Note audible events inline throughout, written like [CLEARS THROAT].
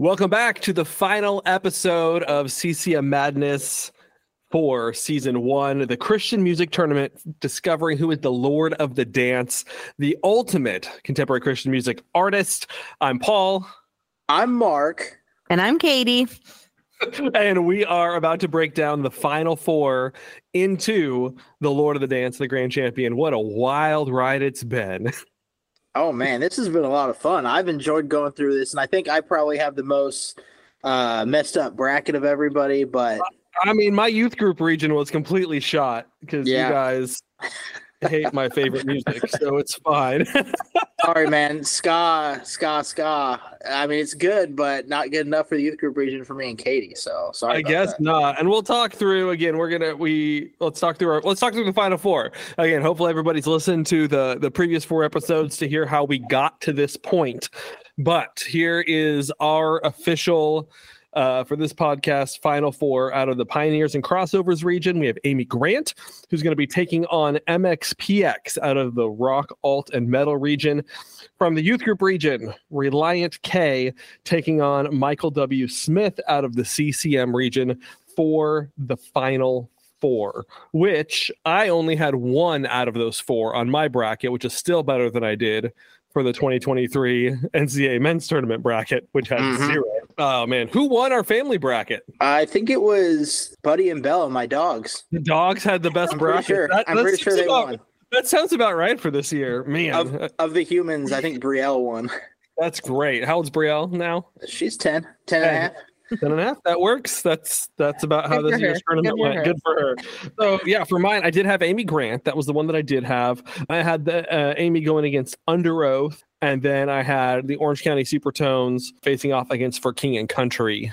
Welcome back to the final episode of CCM Madness for season one, the Christian music tournament, discovering who is the Lord of the Dance, the ultimate contemporary Christian music artist. I'm Paul. I'm Mark. And I'm Katie. [LAUGHS] and we are about to break down the final four into the Lord of the Dance, the grand champion. What a wild ride it's been. [LAUGHS] Oh man, this has been a lot of fun. I've enjoyed going through this, and I think I probably have the most uh, messed up bracket of everybody. But I mean, my youth group region was completely shot because yeah. you guys hate my favorite music, so it's fine. [LAUGHS] Sorry, man. Ska, ska, ska. I mean, it's good, but not good enough for the youth group region for me and Katie. So sorry. I guess that. not. And we'll talk through again. We're gonna we let's talk through our let's talk through the final four again. Hopefully, everybody's listened to the the previous four episodes to hear how we got to this point. But here is our official uh, for this podcast, Final Four out of the Pioneers and Crossovers region. We have Amy Grant, who's going to be taking on MXPX out of the Rock, Alt, and Metal region. From the Youth Group region, Relient K taking on Michael W. Smith out of the CCM region for the Final four, which I only had one out of those four on my bracket, which is still better than I did for the 2023 NCAA men's tournament bracket, which has mm-hmm. zero. Oh man, who won our family bracket? I think it was Buddy and Bella, my dogs. The dogs had the best I'm bracket. Pretty sure. That, I'm pretty sure they about, won. That sounds about right for this year, man. Of, of the humans, I think Brielle won. That's great. How old's Brielle now? She's 10, 10 and a half. 10 and a half. That works. That's that's about how Good this year's tournament Good went. Good for her. So yeah, for mine, I did have Amy Grant. That was the one that I did have. I had the uh, Amy going against Underoath, and then I had the Orange County Supertones facing off against for King and Country.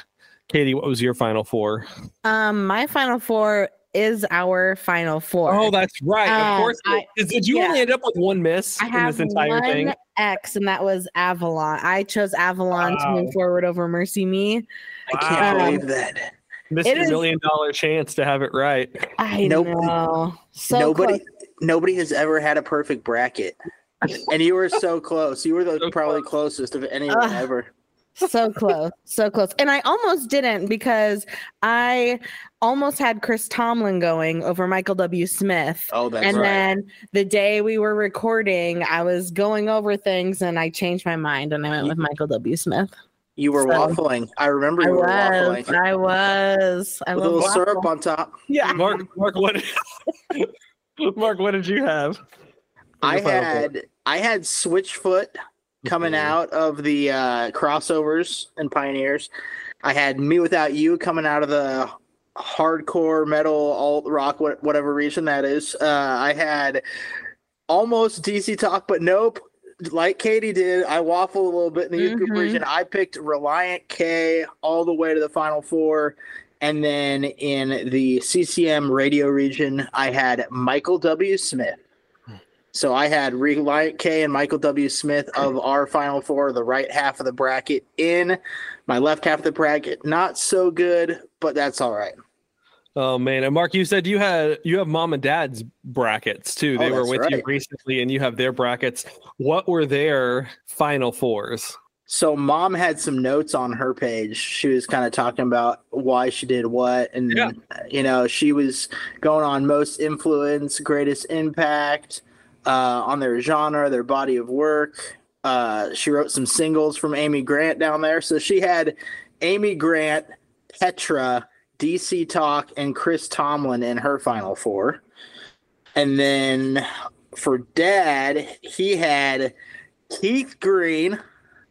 Katie, what was your final four? Um, my final four is our final four. Oh, that's right. Um, of course. I, did you yeah. only end up with one miss I in this entire one thing? X, and that was Avalon. I chose Avalon wow. to move forward over MercyMe. I can't um, believe that. Missed a million dollar chance to have it right. I nope. know. So nobody, close. nobody has ever had a perfect bracket, and you were so close. You were the so probably close. closest of anyone uh, ever so close, so close. And I almost didn't because I almost had Chris Tomlin going over Michael W. Smith. Oh, that's and right. then the day we were recording, I was going over things and I changed my mind and I went with Michael W. Smith. You were so, waffling. I remember you I were was, waffling. I was. I with a little waffle. syrup on top. Yeah. Mark, Mark, what? [LAUGHS] Mark, what did you have? I had I had Switchfoot coming mm-hmm. out of the uh, crossovers and pioneers. I had Me Without You coming out of the hardcore metal alt rock whatever region that is. Uh, I had almost DC talk, but nope. Like Katie did, I waffled a little bit in the mm-hmm. group region. I picked Relient K all the way to the final four. And then in the CCM radio region, I had Michael W. Smith. So I had Relient K and Michael W. Smith of [LAUGHS] our final four, the right half of the bracket in. My left half of the bracket, not so good, but that's all right. Oh man, and Mark, you said you had you have mom and dad's brackets too. Oh, they oh, were with right. you recently, and you have their brackets. What were their final fours? So mom had some notes on her page. She was kind of talking about why she did what, and yeah. you know, she was going on most influence, greatest impact, uh, on their genre, their body of work. Uh, she wrote some singles from Amy Grant down there. So she had Amy Grant, Petra, DC Talk, and Chris Tomlin in her final four. And then for dad, he had Keith Green,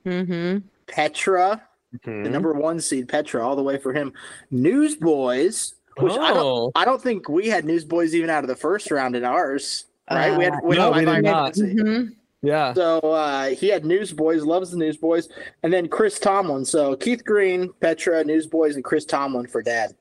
mm-hmm. Petra, mm-hmm. the number one seed, Petra, all the way for him. Newsboys, which oh. I don't, oh. I don't think we had Newsboys even out of the first round in ours right? Uh, we had we, no, we did not. Mm-hmm. Yeah. So uh, he had Newsboys, loves the Newsboys, and then Chris Tomlin. So Keith Green, Petra, Newsboys, and Chris Tomlin for Dad.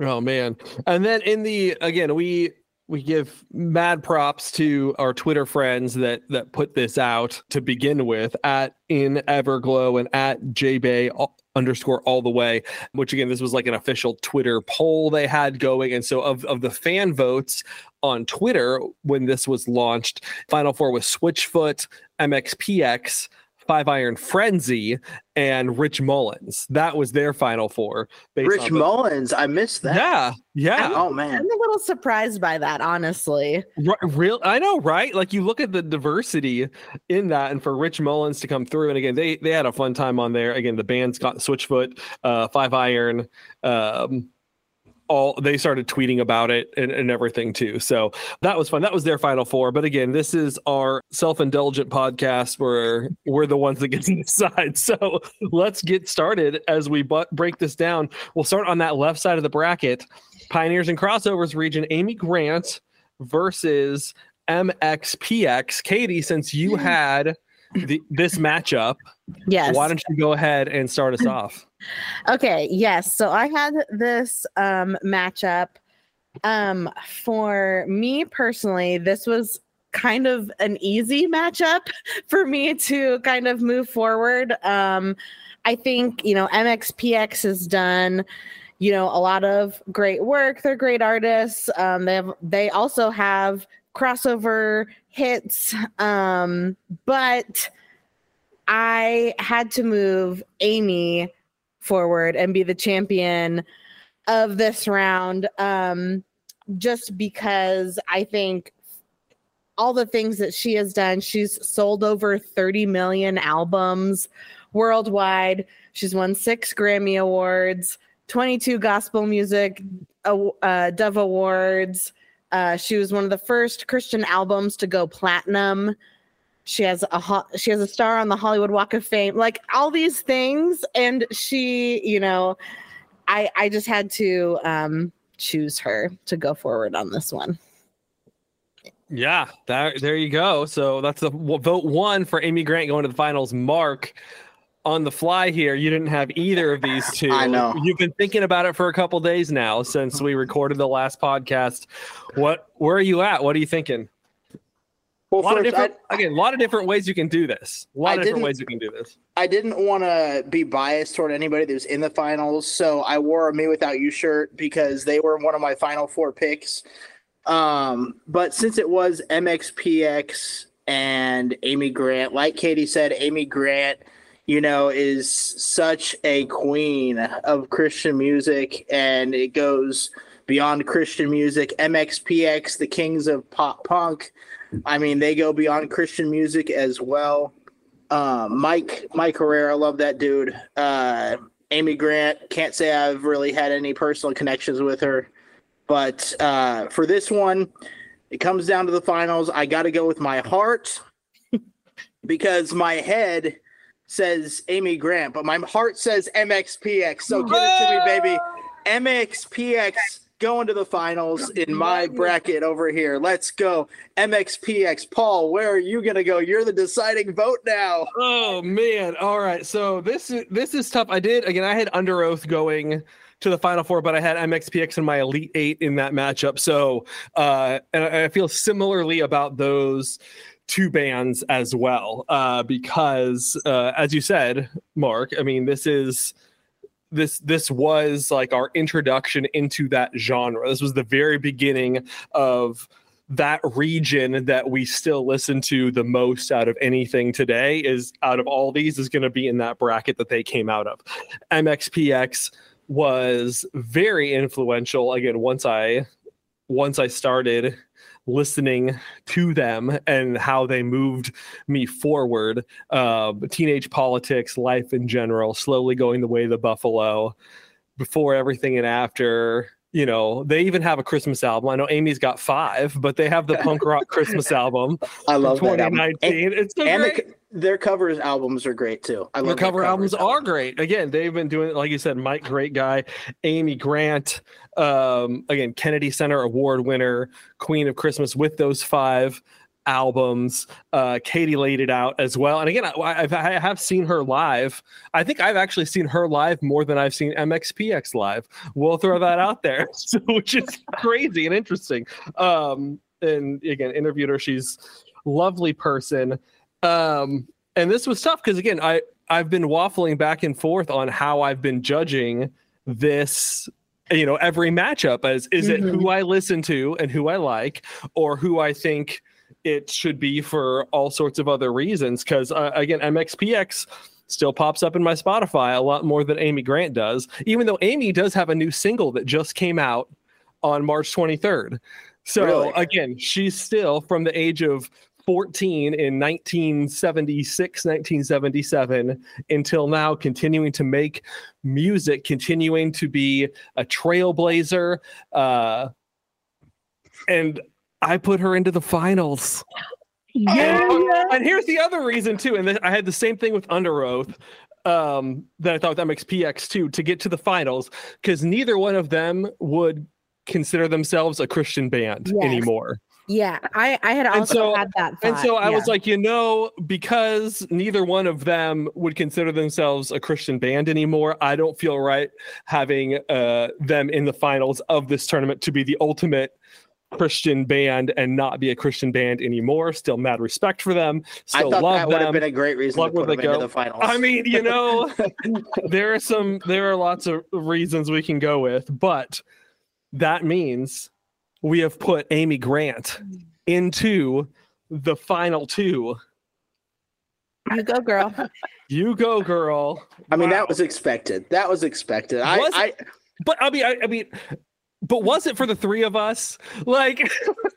Oh man! And then in the again, we we give mad props to our Twitter friends that that put this out to begin with at in Everglow and at JBay underscore all the way, which again, this was like an official Twitter poll they had going. And so of, of the fan votes on Twitter when this was launched, Final Four was Switchfoot, MXPX, Five Iron Frenzy and Rich Mullins. That was their final four. Rich Mullins, I missed that. Yeah, yeah. oh man, I'm a little surprised by that, honestly. R- real, I know, right? Like you look at the diversity in that, and for Rich Mullins to come through, and again, they they had a fun time on there. Again, the band's got Switchfoot, uh, Five Iron. Um, all they started tweeting about it and, and everything too. So that was fun. That was their final four. But again, this is our self-indulgent podcast where we're the ones that get [LAUGHS] to decide. So let's get started as we bu- break this down. We'll start on that left side of the bracket. Pioneers and crossovers region, Amy Grant versus MXPX. Katie, since you mm-hmm. had the, this matchup, yes, why don't you go ahead and start us off? Okay, yes. So I had this um matchup. Um for me personally, this was kind of an easy matchup [LAUGHS] for me to kind of move forward. Um I think, you know, MXPX has done you know a lot of great work they're great artists um, they have they also have crossover hits um, but i had to move amy forward and be the champion of this round um, just because I think all the things that she has done, she's sold over 30 million albums worldwide. She's won six Grammy Awards, 22 Gospel Music uh, Dove Awards. Uh, she was one of the first Christian albums to go platinum she has a ho- she has a star on the Hollywood Walk of Fame, like all these things, and she, you know, I I just had to um, choose her to go forward on this one. Yeah, that, there you go. So that's the vote one for Amy Grant going to the finals. Mark, on the fly here, you didn't have either of these two. [LAUGHS] I know. You've been thinking about it for a couple days now since we recorded the last podcast. What where are you at? What are you thinking? Well, a lot first, of different, I, again, a lot of different ways you can do this. A lot I of different ways you can do this. I didn't want to be biased toward anybody that was in the finals, so I wore a "Me Without You" shirt because they were one of my final four picks. Um, but since it was MXPX and Amy Grant, like Katie said, Amy Grant, you know, is such a queen of Christian music, and it goes beyond Christian music. MXPX, the kings of pop punk I mean, they go beyond Christian music as well. Uh, Mike Mike Herrera, love that dude. Uh, Amy Grant, can't say I've really had any personal connections with her, but uh, for this one, it comes down to the finals. I got to go with my heart [LAUGHS] because my head says Amy Grant, but my heart says MXPX. So give it to me, baby. MXPX going to the finals in my bracket over here. Let's go. MXPX. Paul, where are you going to go? You're the deciding vote now. Oh man. All right. So this is this is tough. I did again I had Underoath going to the final four, but I had MXPX in my elite 8 in that matchup. So, uh and I feel similarly about those two bands as well uh because uh as you said, Mark, I mean this is this this was like our introduction into that genre. This was the very beginning of that region that we still listen to the most out of anything today is out of all these is going to be in that bracket that they came out of. MXPX was very influential again once I once I started listening to them and how they moved me forward. Uh, teenage politics, life in general, slowly going the way of the buffalo. Before everything and after, you know, they even have a Christmas album. I know Amy's got five, but they have the [LAUGHS] punk rock Christmas album. I love 2019. That album. And, it's so and great. The, their covers albums are great too. I love their cover albums are great. Again, they've been doing like you said, Mike, great guy, Amy Grant, um, again, Kennedy Center Award winner, Queen of Christmas with those five albums. Uh, Katie laid it out as well. And again, I, I've, I have seen her live. I think I've actually seen her live more than I've seen MXPX live. We'll throw that out there, [LAUGHS] so, which is crazy and interesting. Um, and again, interviewed her. She's lovely person. Um, and this was tough because again, I I've been waffling back and forth on how I've been judging this you know every matchup as is mm-hmm. it who mm-hmm. i listen to and who i like or who i think it should be for all sorts of other reasons. Because uh, again, MXPX still pops up in my Spotify a lot more than Amy Grant does, even though Amy does have a new single that just came out on March 23rd. So Really? again, she's still from the age of 14 in 1976, 1977 until now, continuing to make music, continuing to be a trailblazer. Uh, and I put her into the finals. Yeah. And, and here's the other reason too. And I had the same thing with Underoath um, that I thought that MXPX too to get to the finals because neither one of them would consider themselves a Christian band Yes. anymore. Yeah, I I had And also so- had that. And so I yeah. was like, you know, because neither one of them would consider themselves a Christian band anymore, I don't feel right having uh, them in the finals of this tournament to be the ultimate Christian band and not be a Christian band anymore. Still mad respect for them. I thought love that would have been a great reason Love to put they them into the finals. I mean, you know, [LAUGHS] there are some, there are lots of reasons we can go with, but that means we have put Amy Grant into the final two. you go, girl. You go, girl. I mean, Wow. that was expected. That was expected. I, Was I But I mean, I, I mean, but was it for the three of us? Like,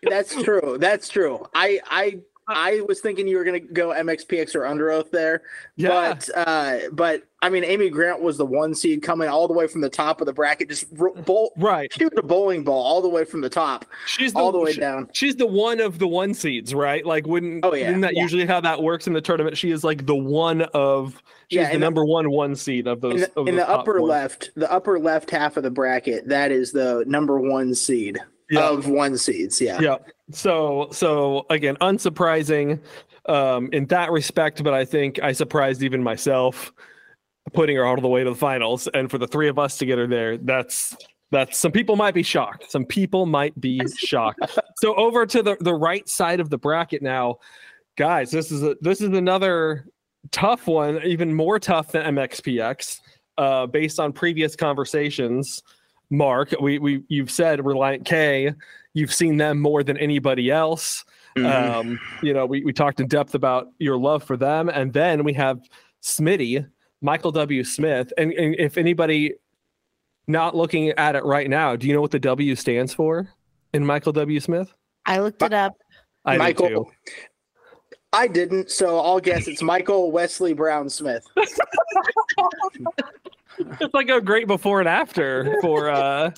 that's true. That's true. I, I, I was thinking you were gonna go MXPX or Underoath there, yeah, but, uh, but I mean, Amy Grant was the one seed coming all the way from the top of the bracket, just ro- bowl, right. shoot a bowling ball all the way from the top, She's the, all the way she- down. She's the one of the one seeds, right? Like, wouldn't Oh, yeah. isn't that Yeah. usually how that works in the tournament? She is like the one of she's Yeah, the number one one seed of those. In the, in those the upper four. left, the upper left half of the bracket, that is the number one seed Yeah. of one seeds. Yeah. Yeah. So so again, unsurprising um in that respect, but I think I surprised even myself putting her all the way to the finals. And for the three of us to get her there, that's that's some people might be shocked. Some people might be shocked. so over to the, the right side of the bracket now, guys, this is a this is another tough one, even more tough than MXPX, uh, based on previous conversations. Mark, we we you've said Relient K, you've seen them more than anybody else. Mhm. Um, you know, we, we talked in depth about your love for them, and then we have Smitty, Michael W. Smith, and, and if anybody not looking at it right now, do you know what the W stands for in Michael W. Smith? I looked it up. I do Michael, too. I didn't, so I'll guess it's Michael Wesley Brown Smith. [LAUGHS] [LAUGHS] It's like a great before and after for uh,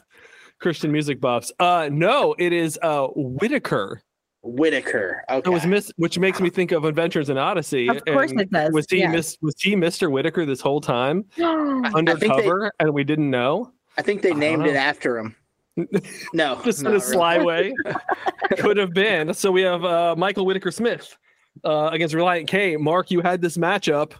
Christian music buffs. Uh, no, it is uh, Whitaker. Whitaker. Okay. It was miss, which makes me think of Adventures in Odyssey. Of course and it does, Was he yes. miss, Was he Mr. Whitaker this whole time [GASPS] I think they- undercover, and we didn't know? I think they named it after him. [LAUGHS] No, Just in not a really. sly way. [LAUGHS] Could have been. So we have uh, Michael Whitaker Smith uh, against Relient K. Mark, you had this matchup.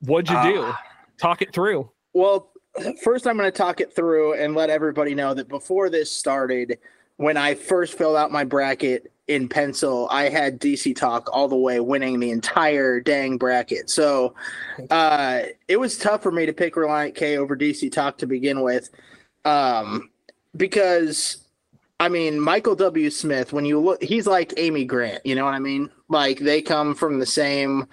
What'd you do? Ah. Talk it through. Well, [CLEARS THROAT] first I'm going to talk it through and let everybody know that before this started, when I first filled out my bracket in pencil, I had DC Talk all the way winning the entire dang bracket. So uh, it was tough for me to pick Relient K over DC Talk to begin with, um, because I mean Michael W. Smith. When you look, he's like Amy Grant. You know what I mean? Like they come from the same.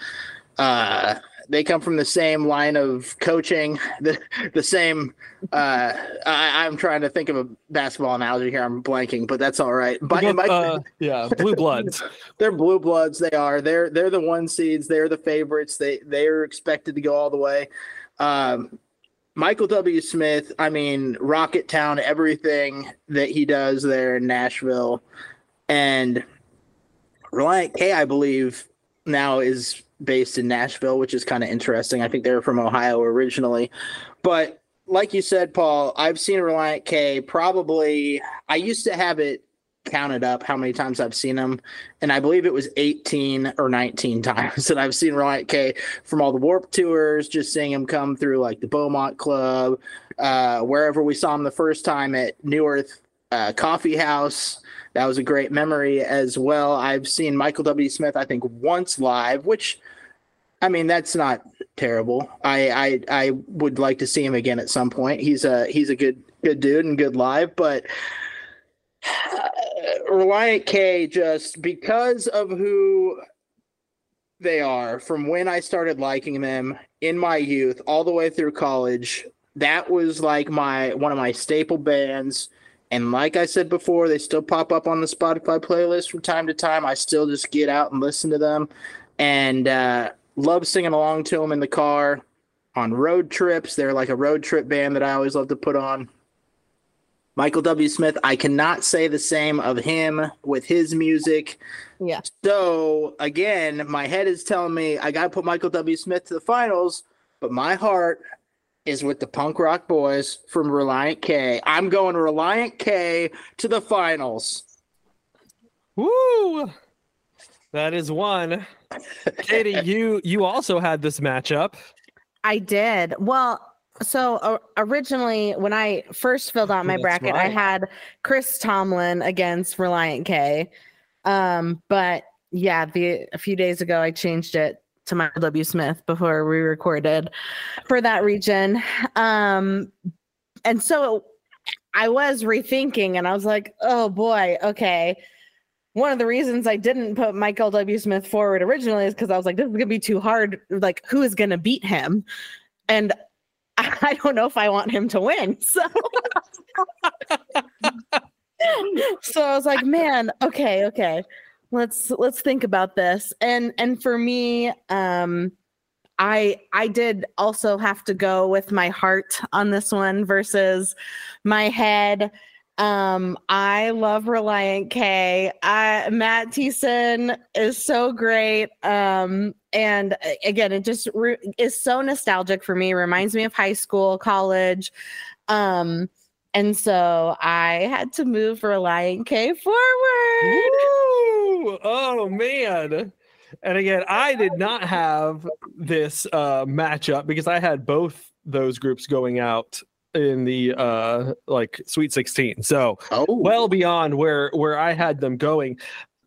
Uh, they come from the same line of coaching, [LAUGHS] the the same. Uh, I, I'm trying to think of a basketball analogy here. I'm blanking, but that's all right. My- uh, [LAUGHS] yeah, Blue Bloods. [LAUGHS] they're blue bloods. They are. They're they're the one seeds. They're the favorites. They they're expected to go all the way. Um, Michael W. Smith. I mean, Rocketown. Everything that he does there in Nashville, and Relient K. I believe now is based in Nashville, which is kind of interesting. I think they're from Ohio originally, but like you said, Paul, I've seen Relient K. Probably I used to have it counted up how many times I've seen them, and I believe it was 18 or 19 [LAUGHS] times that I've seen Relient K from all the Warp tours, just seeing him come through like the Beaumont Club, uh, wherever we saw him the first time at New Earth uh, Coffee House. That was a great memory as well. I've seen Michael W. Smith, I think, once live, which I mean that's not terrible. I I, I would like to see him again at some point. He's a he's a good good dude and good live, but Relient K just because of who they are from when I started liking them in my youth all the way through college. That was like my one of my staple bands. And like I said before, they still pop up on the Spotify playlist from time to time. I still just get out and listen to them and uh, love singing along to them in the car on road trips. They're like a road trip band that I always love to put on. Michael W. Smith, I cannot say the same of him with his music. Yeah. So again, my head is telling me I got to put Michael W. Smith to the finals, but my heart is with the punk rock boys from Relient K. I'm going Relient K to the finals. Woo! That is one. Katie, [LAUGHS] you you also had this matchup. I did. Well, so uh, originally, when I first filled out my That's bracket, I had Chris Tomlin against Relient K. Um, but yeah, the a few days ago, I changed it to Michael W. Smith before we recorded for that region. Um, and so I was rethinking, and I was like, oh boy, okay. One of the reasons I didn't put Michael W. Smith forward originally is because I was like, this is gonna be too hard. Like, who is gonna beat him? And [LAUGHS] I don't know if I want him to win. [LAUGHS] So, [LAUGHS] so I was like, man, okay, okay. Let's let's think about this. And and for me, um, I I did also have to go with my heart on this one versus my head. Um, I love Relient K. I, Matt Thiessen is so great. Um, and again, it just re- is so nostalgic for me. Reminds me of high school, college. Um, and so I had to move Relient K forward. Oh man. And again, I did not have this uh matchup because I had both those groups going out in the uh like Sweet 16. So Oh, well beyond where where I had them going.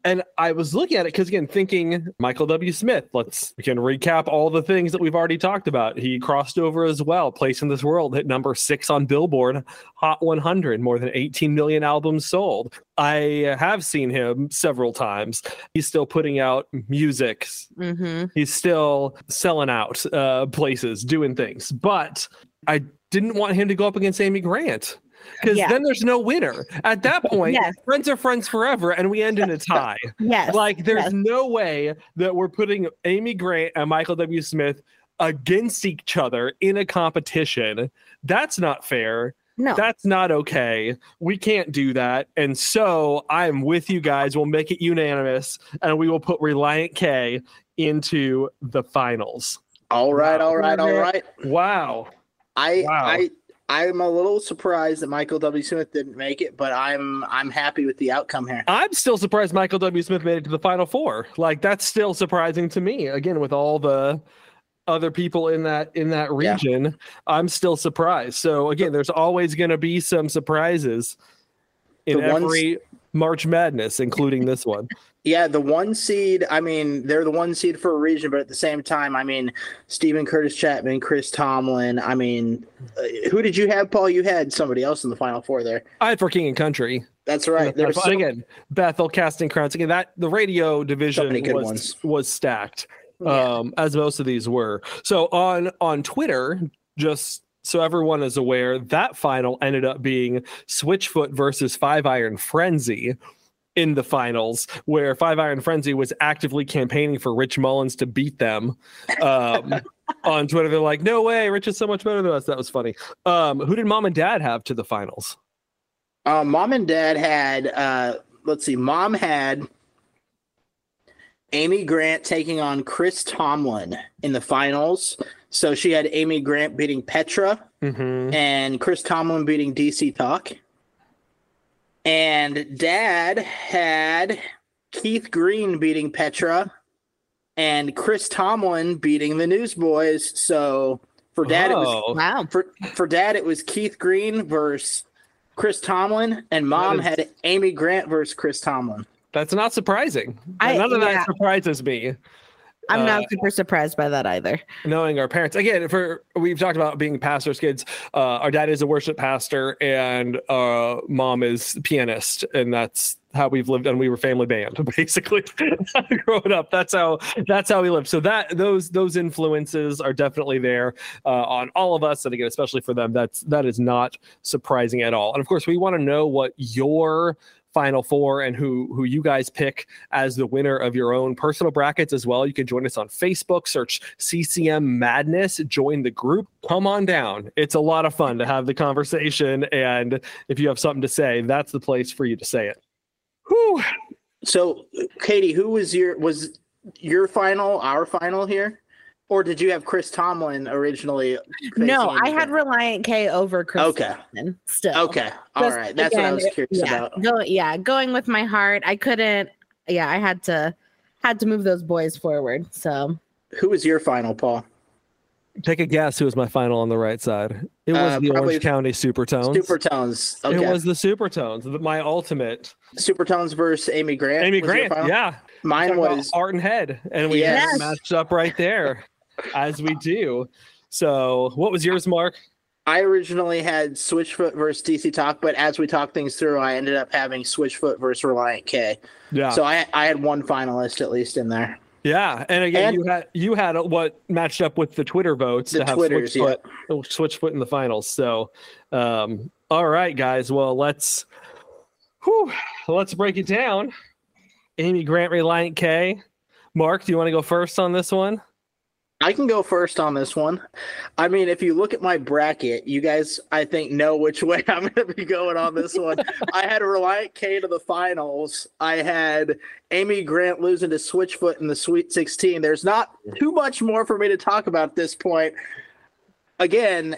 And I was looking at it because again, thinking Michael W. Smith. Let's we can recap all the things that we've already talked about. He crossed over as well, Place in This World hit number six on Billboard Hot 100, more than 18 million albums sold. I have seen him several times. He's still putting out music. Mm-hmm. He's still selling out uh, places, doing things. But I didn't want him to go up against Amy Grant because Yeah. then there's no winner. At that [LAUGHS] point, Yes. friends are friends forever, and we end in a [LAUGHS] tie. Yes. like, there's yes. no way that we're putting Amy Grant and Michael W. Smith against each other in a competition. That's not fair. no. That's not okay. We can't do that. And so I'm with you guys. We'll make it unanimous and we will put Relient K into the finals. all right, all right, all right. Wow. I Wow. I I'm a little surprised that Michael W. Smith didn't make it, but I'm I'm happy with the outcome here. I'm still surprised Michael W. Smith made it to the final four. Like that's still surprising to me. Again, with all the other people in that in that Yeah. region, I'm still surprised. So again, there's always going to be some surprises in The every March Madness, including this one. Yeah, the one seed. I mean, they're the one seed for a region, but at the same time, I mean, Steven Curtis Chapman, Chris Tomlin. I mean, uh, who did you have, Paul? You had somebody else in the final four there. I had for King and Country. That's right. There's But again, Bethel Casting Crowns. Again, that the radio division good was ones. was stacked, Yeah. um, as most of these were. So on on Twitter, just so everyone is aware, that final ended up being Switchfoot versus Five Iron Frenzy in the finals, where Five Iron Frenzy was actively campaigning for Rich Mullins to beat them. Um, [LAUGHS] on Twitter, they're like, "No way, Rich is so much better than us." That was funny. Um, who did Mom and Dad have to the finals? Um, mom and dad had, uh, let's see, mom had Amy Grant taking on Chris Tomlin in the finals. So she had Amy Grant beating Petra Mm-hmm. and Chris Tomlin beating DC Talk. And dad had Keith Green beating Petra and Chris Tomlin beating the Newsboys. So for dad, it was Oh. wow. for for dad it was Keith Green versus Chris Tomlin, and mom That is- had Amy Grant versus Chris Tomlin. That's not surprising. I- None of yeah. that surprises me. I'm not Uh, super surprised by that either. knowing our parents again for we've talked about being pastors kids uh our dad is a worship pastor and uh mom is pianist and that's how we've lived and we were family band [LAUGHS] basically [LAUGHS] growing up that's how that's how we lived so that those those influences are definitely there uh, on all of us and again especially for them that's that is not surprising at all and of course we want to know what your final four and who who you guys pick as the winner of your own personal brackets as well. You can join us on Facebook, search CCM Madness, join the group. Come on down. It's a lot of fun to have the conversation. And if you have something to say, that's the place for you to say it. Whew. So, Katie, who was your was your final our final here, or did you have Chris Tomlin originally? No, I had anything? Relient K over Chris. Okay. Tomlin Still. Okay, all Just, right, that's what I was curious yeah, about. Go, yeah, going with my heart. I couldn't. Yeah, I had to had to move those boys forward. So Who was your final, Paul? Take a guess who was my final on the right side. It was Uh, the Orange County Supertones. Supertones. Okay. It was the Supertones, the- my ultimate. Supertones versus Amy Grant. Amy Grant, yeah. Mine was Art and Head, and we Yes. matched up right there, [LAUGHS] as we do. So, what was yours, Mark? I originally had Switchfoot versus DC Talk, but as we talked things through, I ended up having Switchfoot versus Relient K. Yeah, So I I had one finalist at least in there. yeah, and again, And- you had you had what matched up with the Twitter votes The to have Twitters, Switchfoot, Switchfoot in the finals. So, um, all right, guys. Well, let's whew, let's break it down. Amy Grant, Relient K. Mark, do you want to go first on this one? I can go first on this one. I mean, if you look at my bracket, you guys, I think, know which [LAUGHS] way I'm going to be going on this one. I had a Relient K to the finals. I had Amy Grant losing to Switchfoot in the Sweet 16. There's not too much more for me to talk about at this point. Again,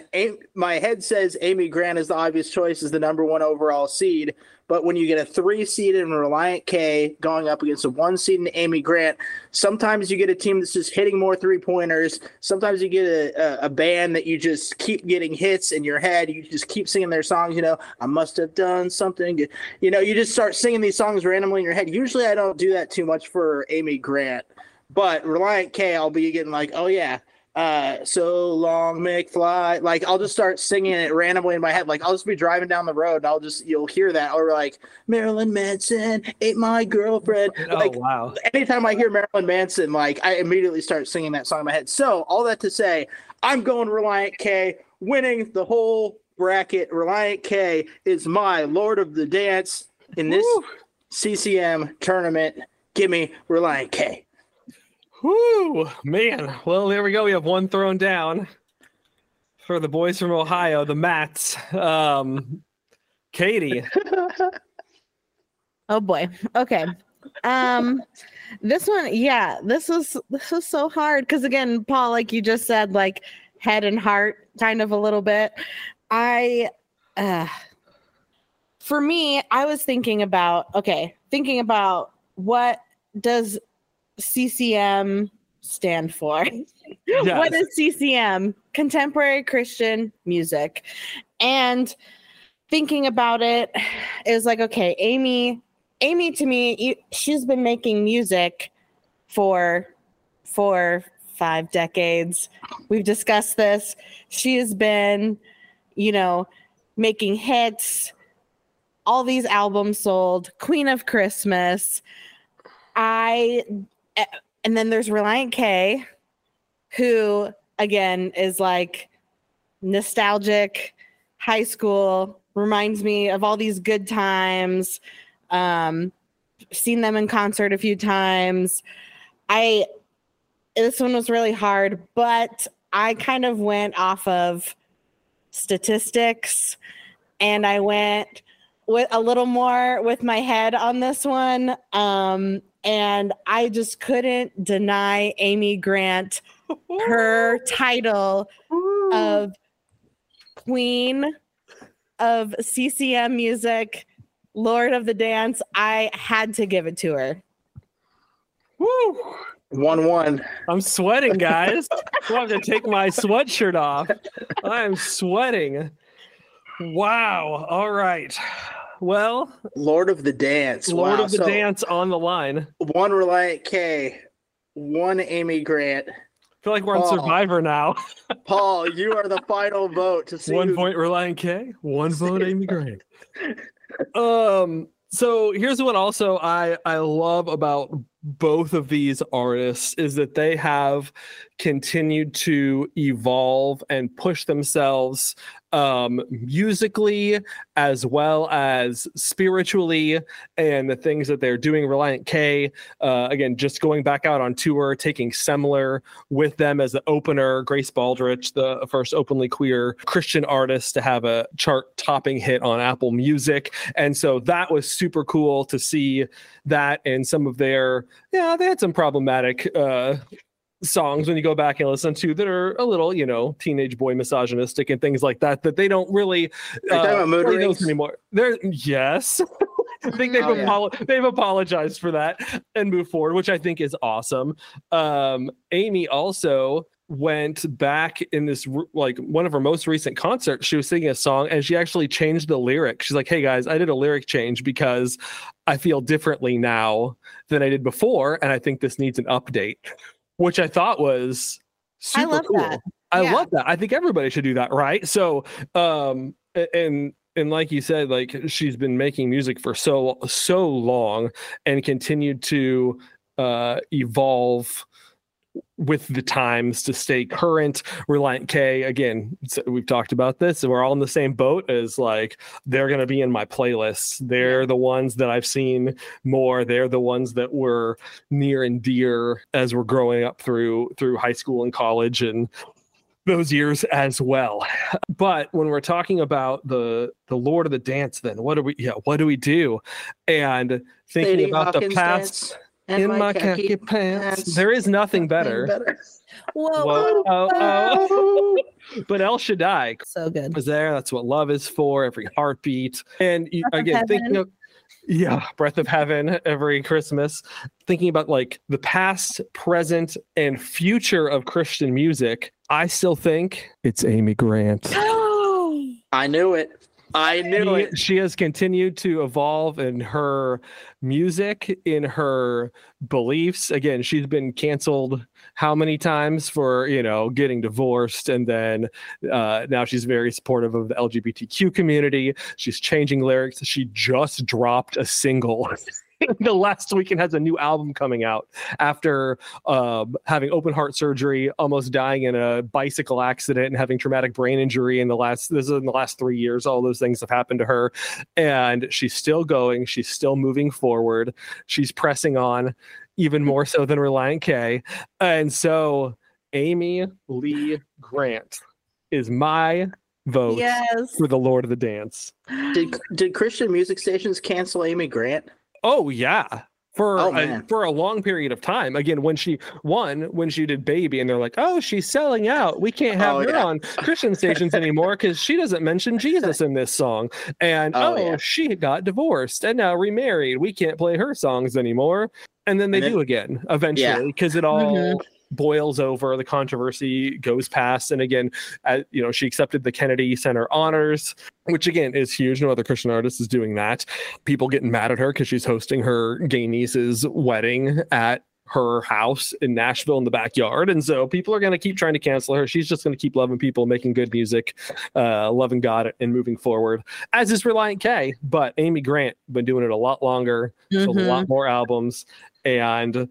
my head says Amy Grant is the obvious choice as the number one overall seed. But when you get a three seed in Relient K going up against a one seed in Amy Grant, sometimes you get a team that's just hitting more three pointers. Sometimes you get a, a, a band that you just keep getting hits in your head. You just keep singing their songs. You know, I must have done something. You know, you just start singing these songs randomly in your head. Usually, I don't do that too much for Amy Grant, but Relient K, I'll be getting like, oh yeah. Uh, so long, McFly. Like I'll just start singing it randomly in my head. Like I'll just be driving down the road and I'll just you'll hear that or like Marilyn Manson ate my girlfriend. Like oh wow, anytime I hear Marilyn Manson, like I immediately start singing that song in my head. So all that to say, I'm going Relient K, winning the whole bracket. Relient K is my Lord of the Dance in this Woo. CCM tournament. Give me Relient K. Whoo, man. Well, there we go. We have one thrown down for the boys from Ohio, the Mats. Um, Katie, [LAUGHS] Oh boy. Okay. Um this one, yeah, this is this is so hard because again, Paul, like you just said, like head and heart kind of a little bit. I uh for me, I was thinking about okay, thinking about what does CCM stand for? [LAUGHS] What is CCM? Contemporary Christian music. And thinking about it is like, okay, Amy, Amy to me, she's been making music for four, five decades. We've discussed this. She has been, you know, making hits, all these albums sold, Queen of Christmas. I, and then there's Relient K, who again is like nostalgic high school reminds me of all these good times. Um seen them in concert a few times. I this one was really hard but i kind of went off of statistics and i went with a little more with my head on this one. Um and i just couldn't deny amy grant her title of queen of CCM music, Lord of the Dance. I had to give it to her. Woo! One one. I'm sweating, guys. I have to take my sweatshirt off. I am sweating. Wow. All right. Well, Lord of the Dance. Lord Wow. of the So Dance on the line. One Relient K, one Amy Grant. I feel like we're on Survivor now. [LAUGHS] Paul, you are the final vote to see one who- point Relient K, one [LAUGHS] vote Amy Grant. [LAUGHS] Um, so here's what also I I love about both of these artists is that they have continued to evolve and push themselves um musically as well as spiritually and the things that they're doing. Relient k uh again just going back out on tour taking semler with them as the opener. Grace Baldridge the first openly queer christian artist to have a chart topping hit on apple music. And so that was super cool to see that and some of their yeah they had some problematic uh songs when you go back and listen to that are a little, you know, teenage boy misogynistic and things like that, that they don't really Are you talking about mood play those anymore. They're yes. [LAUGHS] I think they've Oh, yeah. they've apologized for that and moved forward, which I think is awesome. Um, Amy also went back in this like one of her most recent concerts she was singing a song and she actually changed the lyric she's like hey guys i did a lyric change because i feel differently now than i did before and i think this needs an update [LAUGHS] which I thought was super I love cool. that. I Yeah. love that. I think everybody should do that, right? So, um, and and like you said, like she's been making music for so so long and continued to uh, evolve with the times to stay current. Relient K, again, we've talked about this, and we're all in the same boat as like they're going to be in my playlists. They're the ones that I've seen more. They're the ones that were near and dear as we're growing up through through high school and college and those years as well. But when we're talking about the the Lord of the Dance, then what do we yeah, what do we do? And thinking Sadie about the past dance and in my uh, khaki pants, there is nothing better. [LAUGHS] Whoa, Whoa, oh, oh. Oh. But El Shaddai so good. was there. That's what love is for. Every heartbeat, and you, Breath of again thinking heaven. of yeah, breath of heaven every Christmas. Thinking about like the past, present, and future of Christian music. I still think it's Amy Grant. [GASPS] I knew it. I knew She, it. she has continued to evolve in her music, in her beliefs. Again, she's been canceled how many times for you know getting divorced, and then uh, now she's very supportive of the LGBTQ community. She's changing lyrics. She just dropped a single. [LAUGHS] [LAUGHS] the last week and has a new album coming out after um, having open heart surgery, almost dying in a bicycle accident, and having traumatic brain injury in the last this is in the last three years. All those things have happened to her, and she's still going. She's still moving forward. She's pressing on, even more so than Relient K. And so, Amy Lee Grant is my vote Yes. for the Lord of the Dance. Did did Christian music stations cancel Amy Grant? Oh yeah. For Oh, a, for a long period of time. Again, when she won, when she did Baby, and they're like, "Oh, she's selling out. We can't have Oh, her yeah. on Christian stations anymore because she doesn't mention [LAUGHS] Jesus in this song." And Oh, oh, yeah. she got divorced and now remarried. We can't play her songs anymore. And then they And do again eventually because it all Mhm. Boils over. The controversy goes past, and again, uh, you know, she accepted the Kennedy Center honors, which again is huge. No other Christian artist is doing that. People getting mad at her because she's hosting her gay niece's wedding at her house in Nashville in the backyard. And so people are going to keep trying to cancel her. She's just going to keep loving people, making good music, uh, loving God, and moving forward, as is Relient K. But Amy Grant been doing it a lot longer, sold a lot more albums. And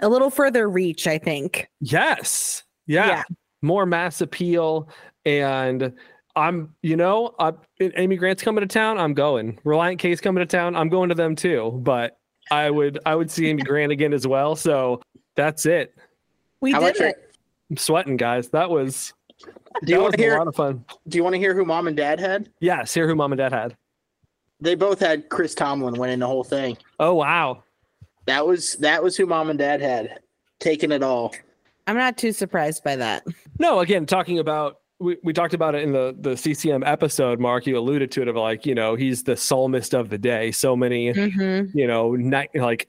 A little further reach, I think. yes, yeah, Yeah. more mass appeal. And I'm, you know, I, Amy Grant's coming to town. I'm going. Relient K's coming to town. I'm going to them too. But I would, I would see Amy [LAUGHS] Grant again as well. So that's it. We How did about it. I'm sweating, guys. That was Do you that want was to a hear? lot of fun. Do you want to hear who mom and dad had? Yes, hear who mom and dad had. They both had Chris Tomlin winning the whole thing. Oh wow. That was that was who mom and dad had taking it all. I'm not too surprised by that. No, again, talking about we, we talked about it in the the CCM episode, Mark. You alluded to it of like, you know, he's the psalmist of the day. So many, Mm-hmm. you know, night like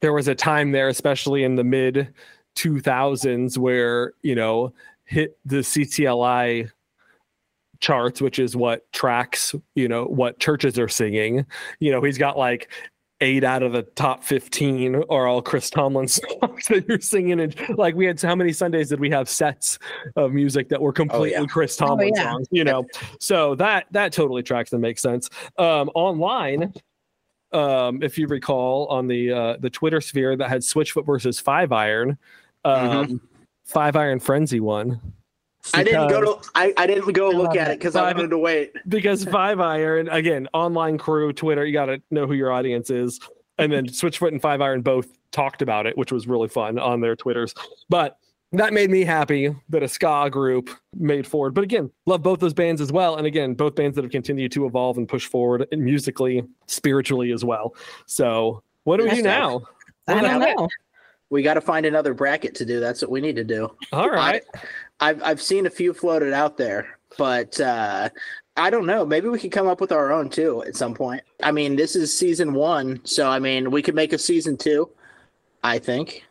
there was a time there, especially in the mid 2000s, where, you know, hit the CCLI charts, which is what tracks, you know, what churches are singing. You know, he's got like eight out of the top 15 are all Chris Tomlin [LAUGHS] songs that you're singing. And like we had how many Sundays did we have sets of music that were completely oh, yeah. Chris Tomlin oh, yeah. songs, you know? So that, that totally tracks and makes sense. Um, online, um, if you recall on the, uh, the Twitter sphere that had Switchfoot versus Five Iron, um, mm-hmm. Five Iron Frenzy won. I didn't go to I, I didn't go look at it because I wanted to wait. Because [LAUGHS] Five Iron, again, online crew, Twitter, you gotta know who your audience is. And then Switchfoot and Five Iron both talked about it, which was really fun on their Twitters. But that made me happy that a ska group made forward. But again, love both those bands as well. And again, both bands that have continued to evolve and push forward musically, spiritually as well. So what do we do now? I don't know. We got to find another bracket to do. That's what we need to do. All right. I, I've I've seen a few floated out there, but uh, I don't know. Maybe we could come up with our own too at some point. I mean, this is season one, so I mean, we could make a season two. I think.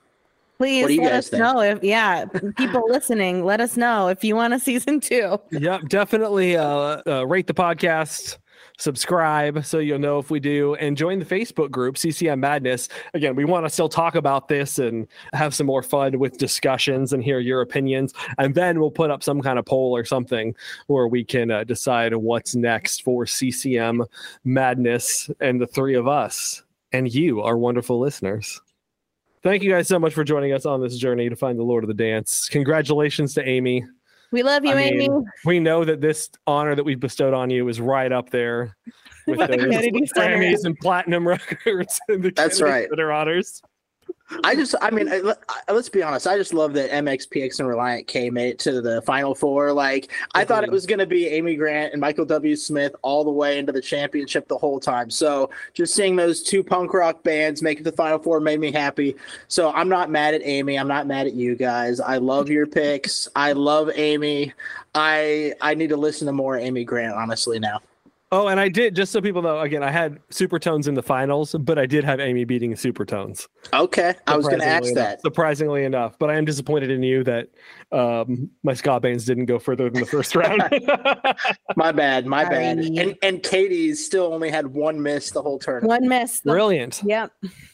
Please let us think? know if yeah, people [LAUGHS] listening, let us know if you want a season two. Yep, definitely uh, uh, rate the podcast subscribe so you'll know if we do, and join the Facebook group, CCM Madness. Again, we want to still talk about this and have some more fun with discussions and hear your opinions. And then we'll put up some kind of poll or something where we can uh, decide what's next for CCM Madness and the three of us and you, our wonderful listeners. Thank you guys so much for joining us on this journey to find the Lord of the Dance. Congratulations to Amy we love you, I Amy. Mean, [LAUGHS] we know that this honor that we bestowed on you is right up there [LAUGHS] with the Grammys and platinum [LAUGHS] records. And the That's right. Center honors. I just, I mean, I, I, let's be honest. I just love that MXPX and Relient K made it to the Final Four. Like, I thought it mhm. was going to be Amy Grant and Michael W. Smith all the way into the championship the whole time. So, just seeing those two punk rock bands make it to the Final Four made me happy. So, I'm not mad at Amy. I'm not mad at you guys. I love your picks. I love Amy. I I need to listen to more Amy Grant honestly now. Oh, and I did just so people know. Again, I had Supertones in the finals, but I did have Amy beating Supertones. Okay, I was going to ask enough, that. Surprisingly enough, but I am disappointed in you that um, my ska bands didn't go further than the first round. [LAUGHS] [LAUGHS] my bad, my bad. And and Katie still only had one miss the whole tournament. One miss. Brilliant. Yep.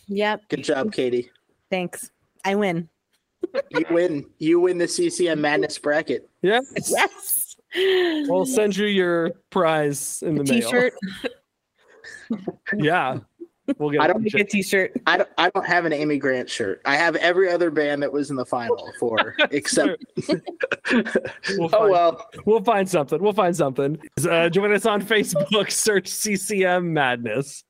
Yep. Good job, Katie. Thanks. I win. you win. You win the CCM Madness bracket. Yeah. [LAUGHS] Yes. We'll [LAUGHS] send you your prize in the mail. T-shirt. mail. yeah. We'll get I don't get a t-shirt. I don't. I don't have an Amy Grant shirt. I have every other band that was in the final [LAUGHS] for except. [LAUGHS] we'll oh well, we'll find something. We'll find something. Uh, join us on Facebook. Search CCM Madness.